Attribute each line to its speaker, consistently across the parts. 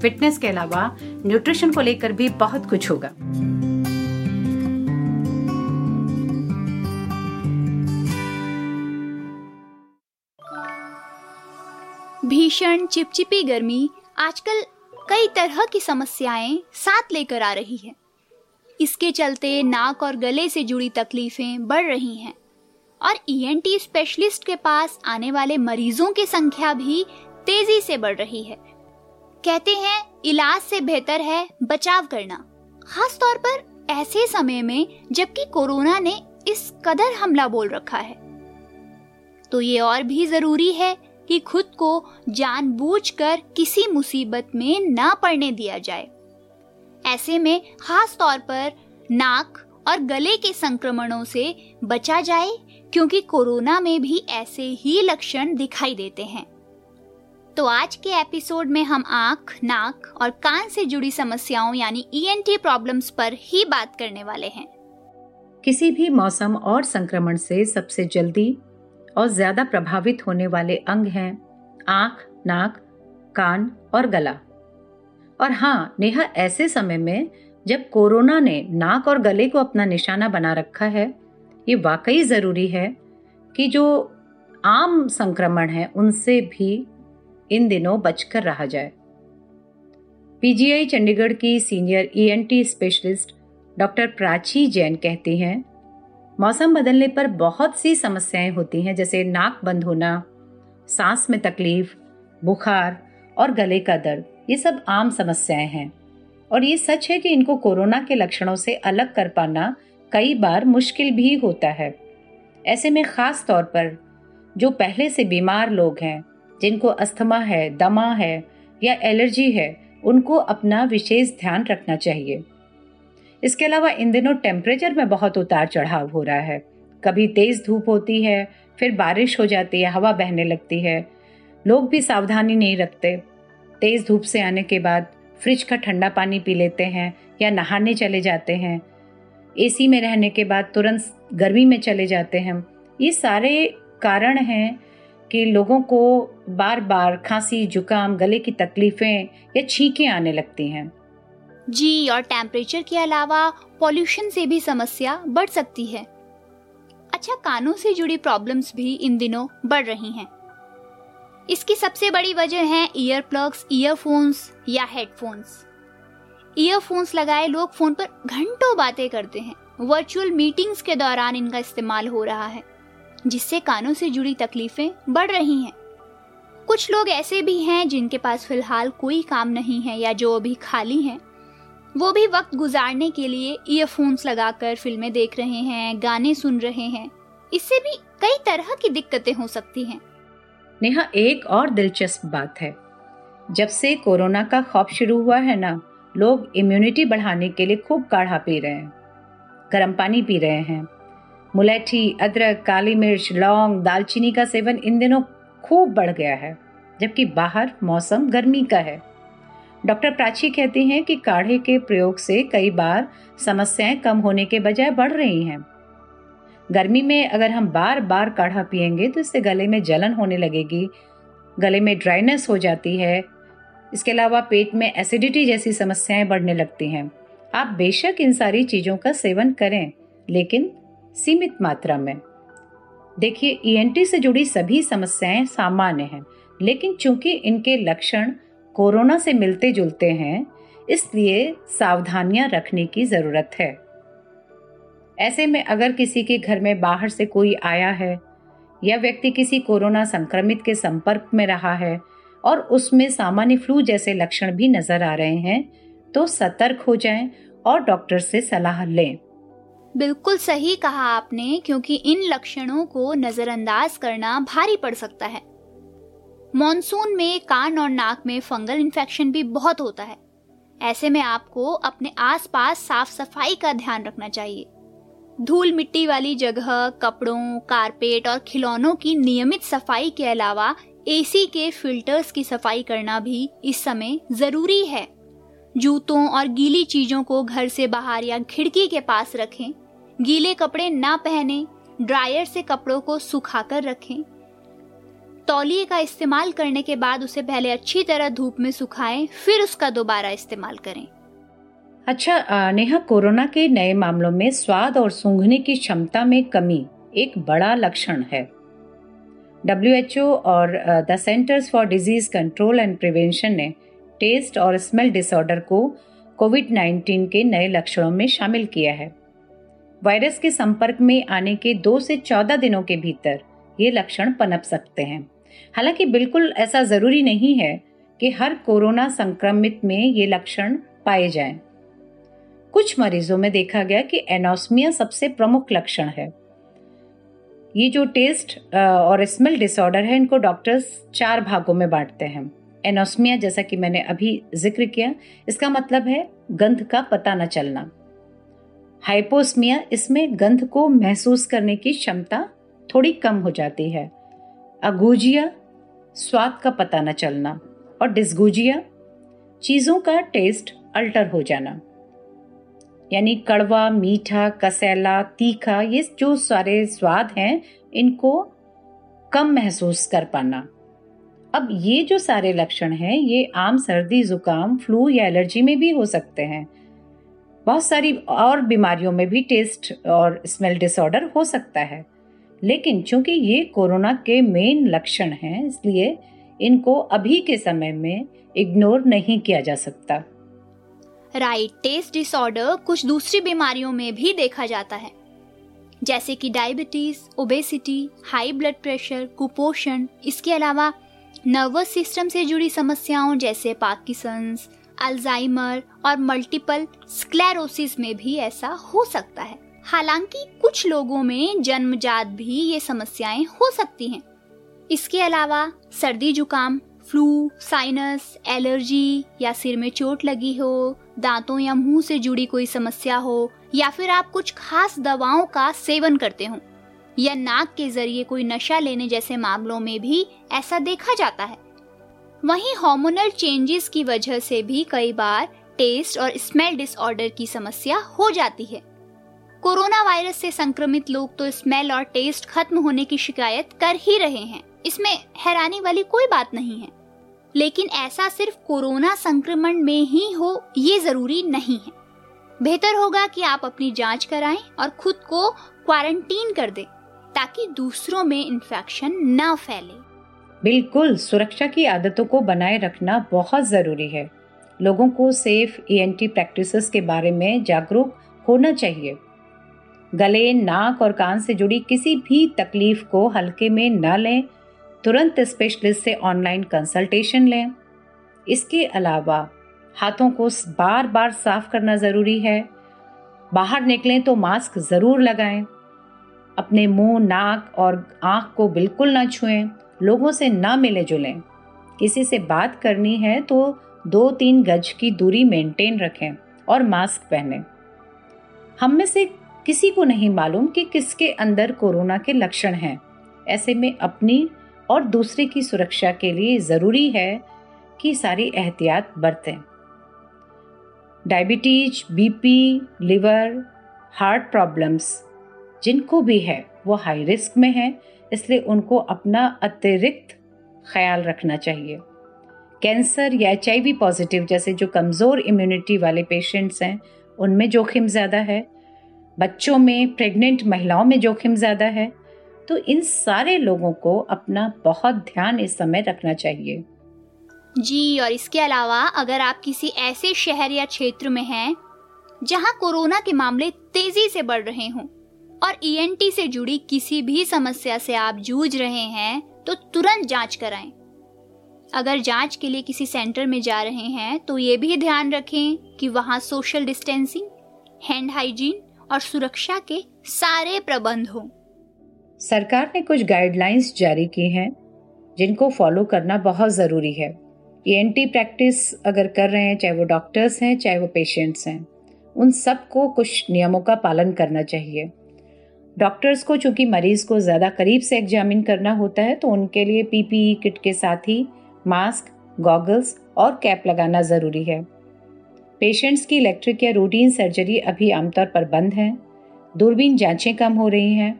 Speaker 1: Fitness के अलावा nutrition को लेकर भी बहुत कुछ होगा।
Speaker 2: भीषण, चिपचिपी गर्मी आजकल कई तरह की समस्याएँ साथ लेकर आ रही है। इसके चलते नाक और गले से जुड़ी तकलीफें बढ़ रही हैं और ईएनटी e स्पेशलिस्ट के पास आने वाले मरीजों की संख्या भी तेज़ी से बढ़ रही है। कहते हैं, इलाज से बेहतर है, बचाव करना। खास तौर पर ऐसे समय में, जबकि कोरोना ने इस कदर हमला बोल रखा है। तो ये और भी ज़रूरी है कि खुद को जानबूझकर किसी मुसीबत में ना पड़ने दिया जाए। ऐसे में खास तौर पर नाक और गले के संक्रमणों से बचा जाए, क्योंकि कोरोना में भी ऐसे ही लक्षण दिखाई देते हैं। तो आज के एपिसोड में हम आँख, नाक और कान से जुड़ी समस्याओं, यानी ईएनटी e प्रॉब्लम्स पर ही बात करने वाले हैं।
Speaker 1: किसी भी मौसम और संक्रमण से सबसे जल्दी और ज़्यादा प्रभावित होने वाले अंग हैं आँख, नाक, कान और गला। और हाँ नेहा ऐसे समय में जब कोरोना ने नाक और गले को अपना निशाना बना रखा है, ये वाकई ज़रूरी है कि जो आम संक्रमण है, उनसे भी इन दिनों बचकर रहा जाए। पीजीआई चंडीगढ़ की senior ENT specialist doctor Prachi Jain कहती हैं, मौसम बदलने पर बहुत सी समस्याएँ होती हैं, जैसे नाक बंद होना, सांस में तकलीफ़, बुखार और गले का दर्द। ये सब आम समस्याएँ हैं और ये सच है कि इनको कोरोना के लक्षणों से अलग कर पाना कई बार मुश्किल भी होता है। ऐसे में खास तौर पर जो पहले से बीमार लोग हैं जिनको अस्थमा है, दमा है या एलर्जी है, उनको अपना विशेष ध्यान रखना चाहिए। इसके अलावा इन दिनों टेम्परेचर में बहुत उतार चढ़ाव हो रहा है। कभी तेज धूप होती है, फिर बारिश हो जाती है, हवा बहने लगती है। लोग भी सावधानी नहीं रखते। तेज धूप से आने के बाद फ्रिज का ठंडा पानी पी लेते हैं या नहाने चले जाते हैं। एसी में रहने के बाद तुरंत गर्मी में चले जाते हैं। ये सारे कारण हैं कि लोगों को बार बार खांसी, जुकाम, गले की तकलीफें या छींकें आने लगती हैं।
Speaker 2: जी, और टेम्परेचर के अलावा पॉल्यूशन से भी समस्या बढ़ सकती है। अच्छा कानों से जुड़ी प्रॉब्लम्स भी इन दिनों बढ़ रही हैं। इसकी सबसे बड़ी वजह है ईयर प्लग्स ईयरफोन्स या हेडफोन्स ईयरफोन्स लगाए लोग फ़ोन पर घंटों बातें करते हैं। वर्चुअल मीटिंग्स के दौरान इनका इस्तेमाल हो रहा है। जिससे कानों से जुड़ी तकलीफें बढ़ रही हैं। कुछ लोग ऐसे भी हैं जिनके पास फ़िलहाल कोई काम नहीं है या जो अभी खाली हैं। वो भी वक्त गुजारने के लिए ईयरफोन्स लगाकर फ़िल्में देख रहे हैं, गाने सुन रहे हैं। इससे भी कई तरह की दिक्कतें हो सकती हैं।
Speaker 1: नेहा, एक और दिलचस्प बात है। जब से कोरोना का खौफ शुरू हुआ है ना, लोग इम्यूनिटी बढ़ाने के लिए खूब काढ़ा पी रहे हैं, गर्म पानी पी रहे हैं। मुलैठी, अदरक, काली मिर्च, लौंग, दालचीनी का सेवन इन दिनों खूब बढ़ गया है, जबकि बाहर मौसम गर्मी का है। डॉक्टर प्राची कहती हैं कि काढ़े के प्रयोग से कई बार समस्याएँ कम होने के बजाय बढ़ रही हैं। गर्मी में अगर हम बार बार काढ़ा पियेंगे तो इससे गले में जलन होने लगेगी, गले में ड्राइनेस हो जाती है। इसके अलावा पेट में एसिडिटी जैसी समस्याएँ बढ़ने लगती हैं। आप बेशक इन सारी चीज़ों का सेवन करें, लेकिन सीमित मात्रा में। देखिए ईएनटी e से जुड़ी सभी समस्याएँ सामान्य हैं, लेकिन चूँकि इनके लक्षण कोरोना से मिलते जुलते हैं, इसलिए सावधानियाँ रखने की ज़रूरत है। ऐसे में अगर किसी के घर में बाहर से कोई आया है, या व्यक्ति किसी कोरोना संक्रमित के संपर्क में रहा है, और उसमें सामान्य फ्लू जैसे लक्षण भी नज़र आ रहे हैं तो सतर्क हो जाएँ और डॉक्टर से सलाह लें।
Speaker 2: बिल्कुल सही कहा आपने, क्योंकि इन लक्षणों को नजरअंदाज करना भारी पड़ सकता है। मॉनसून में कान और नाक में फंगल इन्फेक्शन भी बहुत होता है। ऐसे में आपको अपने आसपास साफ़ सफ़ाई का ध्यान रखना चाहिए। धूल मिट्टी वाली जगह, कपड़ों, कारपेट और खिलौनों की नियमित सफ़ाई के अलावा एसी के फिल्टर्स की सफ़ाई करना भी इस समय ज़रूरी है। जूतों और गीली चीज़ों को घर से बाहर या खिड़की के पास रखें। गीले कपड़े ना पहने, ड्रायर से कपड़ों को सुखाकर रखें। तौलिए का इस्तेमाल करने के बाद उसे पहले अच्छी तरह धूप में सुखाएँ, फिर उसका दोबारा इस्तेमाल करें।
Speaker 1: अच्छा नेहा, कोरोना के नए मामलों में स्वाद और सूंघने की क्षमता में कमी एक बड़ा लक्षण है। डब्ल्यूएचओ और the Centers for Disease Control and Prevention ने टेस्ट और स्मेल डिसऑर्डर को कोविड 19 के नए लक्षणों में शामिल किया है। वायरस के संपर्क में आने के दो से चौदह दिनों के भीतर ये लक्षण पनप सकते हैं। हालाँकि बिल्कुल ऐसा ज़रूरी नहीं है कि हर कोरोना संक्रमित में ये लक्षण पाए जाएँ। कुछ मरीजों में देखा गया कि एनोस्मिया सबसे प्रमुख लक्षण है। ये जो टेस्ट और स्मेल डिसऑर्डर है, इनको डॉक्टर्स चार भागों में बांटते हैं। एनोस्मिया जैसा कि मैंने अभी ज़िक्र किया, इसका मतलब है गंध का पता न चलना। हाइपोस्मिया इसमें गंध को महसूस करने की क्षमता थोड़ी कम हो जाती है। अगूजिया स्वाद का पता न चलना। और डिस्गुजिया चीज़ों का टेस्ट अल्टर हो जाना। यानी कड़वा, मीठा, कसैला, तीखा, ये जो सारे स्वाद हैं, इनको कम महसूस कर पाना। अब ये जो सारे लक्षण हैं, ये आम सर्दी, जुकाम, फ्लू या एलर्जी में भी हो सकते हैं। बहुत सारी और बीमारियों में भी टेस्ट और स्मेल डिसऑर्डर हो सकता है। लेकिन चूँकि ये कोरोना के मेन लक्षण हैं, इसलिए इनको अभी के समय में इग्नोर नहीं किया जा सकता।
Speaker 2: राइट, टेस्ट डिसऑर्डर कुछ दूसरी बीमारियों में भी देखा जाता है। जैसे कि diabetes, obesity, high blood pressure, कुपोषण, इसके अलावा नर्वस सिस्टम से जुड़ी समस्याओं जैसे पार्किसंस अल्जाइमर और मल्टीपल स्क्लेरोसिस में भी ऐसा हो सकता है। हालाँकि कुछ लोगों में जन्मजात भी ये समस्याएँ हो सकती हैं। इसके अलावा सर्दी जुकाम, फ्लू, साइनस, एलर्जी या सिर में चोट लगी हो, दांतों या मुँह से जुड़ी कोई समस्या हो, या फिर आप कुछ खास दवाओं का सेवन करते हो। या नाक के ज़रिए कोई नशा लेने जैसे मामलों में भी ऐसा देखा जाता है। वहीं हार्मोनल चेंजेस की वजह से भी कई बार टेस्ट और स्मेल डिसऑर्डर की समस्या हो जाती है। कोरोना वायरस से संक्रमित लोग तो स्मेल और टेस्ट खत्म होने की शिकायत कर ही रहे हैं। इसमें हैरानी वाली कोई बात नहीं है। लेकिन ऐसा सिर्फ़ कोरोना संक्रमण में ही हो, ये ज़रूरी नहीं है। बेहतर होगा कि आप अपनी जाँच कराएँ और खुद को क्वारंटीन कर दें। ताकि दूसरों में इन्फेक्शन न फैले।
Speaker 1: बिल्कुल, सुरक्षा की आदतों को बनाए रखना बहुत ज़रूरी है। लोगों को सेफ़ ईएनटी प्रैक्टिसेस के बारे में जागरूक होना चाहिए। गले, नाक और कान से जुड़ी किसी भी तकलीफ़ को हल्के में न लें। तुरंत स्पेशलिस्ट से ऑनलाइन कंसल्टेशन लें। इसके अलावा हाथों को बार बार साफ़ करना ज़रूरी है। बाहर निकलें तो मास्क ज़रूर लगाएँ। अपने मुँह, नाक और आँख को बिल्कुल ना छुएँ, लोगों से ना मिले जुलें। किसी से बात करनी है तो दो तीन गज की दूरी मेंटेन रखें और मास्क पहनें। हम में से किसी को नहीं मालूम कि किसके अंदर कोरोना के लक्षण हैं। ऐसे में अपनी और दूसरे की सुरक्षा के लिए ज़रूरी है कि सारी एहतियात बरतें। Diabetes, BP, liver, heart problems जिनको भी है, वो हाई रिस्क में है, इसलिए उनको अपना अतिरिक्त ख्याल रखना चाहिए। कैंसर या एच पॉजिटिव जैसे जो कमज़ोर इम्यूनिटी वाले पेशेंट्स हैं, उनमें जोखिम ज़्यादा है। बच्चों में प्रेग्नेंट महिलाओं में जोखिम ज़्यादा है। तो इन सारे लोगों को अपना बहुत ध्यान इस समय रखना चाहिए।
Speaker 2: जी, और इसके अलावा अगर आप किसी ऐसे शहर या क्षेत्र में हैं, जहाँ कोरोना के मामले तेज़ी से बढ़ रहे हों और ईएनटी e से जुड़ी किसी भी समस्या से आप जूझ रहे हैं तो तुरंत जाँच कराएँ। अगर जाँच के लिए किसी सेंटर में जा रहे हैं तो ये भी ध्यान रखें कि वहाँ सोशल डिस्टेंसिंग, हैंड हाइजीन और सुरक्षा के सारे प्रबंध हों।
Speaker 1: सरकार ने कुछ गाइडलाइंस जारी की हैं, जिनको फॉलो करना बहुत ज़रूरी है। ई प्रैक्टिस अगर कर रहे हैं, चाहे वो डॉक्टर्स हैं, चाहे वो पेशेंट्स हैं, उन सबको कुछ नियमों का पालन करना चाहिए। डॉक्टर्स को, चूँकि मरीज़ को ज़्यादा करीब से एग्जामिन करना होता है तो उनके लिए पीपीई किट के साथ ही मास्क, गॉगल्स और कैप लगाना ज़रूरी है। पेशेंट्स की इलेक्ट्रिक या रूटीन सर्जरी अभी आमतौर पर बंद है। दूरबीन जांचें कम हो रही हैं।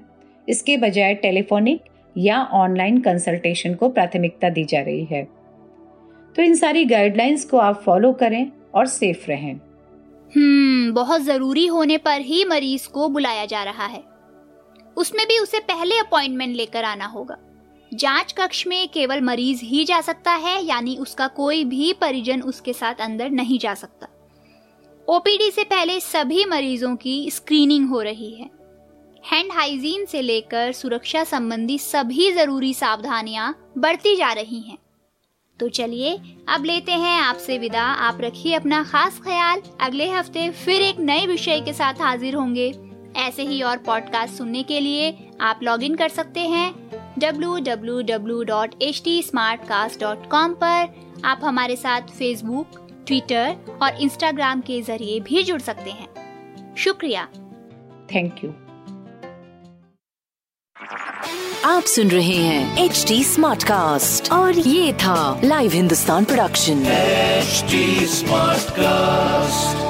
Speaker 1: इसके बजाय टेलीफोनिक या ऑनलाइन कंसल्टेशन को प्राथमिकता दी जा रही है। तो इन सारी गाइडलाइंस को आप फॉलो करें और सेफ़ रहें।
Speaker 2: हम्म बहुत ज़रूरी होने पर ही मरीज़ को बुलाया जा रहा है। उसमें भी उसे पहले अपॉइंटमेंट लेकर आना होगा। जाँच कक्ष में केवल मरीज़ ही जा सकता है, यानी उसका कोई भी परिजन उसके साथ अंदर नहीं जा सकता। ओपीडी से पहले सभी मरीजों की स्क्रीनिंग हो रही है। हैंड हाइजीन से लेकर सुरक्षा संबंधी सभी ज़रूरी सावधानियाँ बढ़ती जा रही हैं। तो चलिए, अब लेते हैं आपसे विदा। आप रखिए अपना खास ख्याल। अगले हफ़्ते फिर एक नए विषय के साथ हाजिर होंगे। ऐसे ही और पॉडकास्ट सुनने के लिए आप लॉग इन कर सकते हैं www.htsmartcast.com पर। आप हमारे साथ फेसबुक ट्विटर और इंस्टाग्राम के ज़रिए भी जुड़ सकते हैं। शुक्रिया।
Speaker 1: थैंक यू
Speaker 3: आप सुन रहे हैं एच डी स्मार्ट कास्ट और ये था live Hindustan production
Speaker 4: smart Smartcast.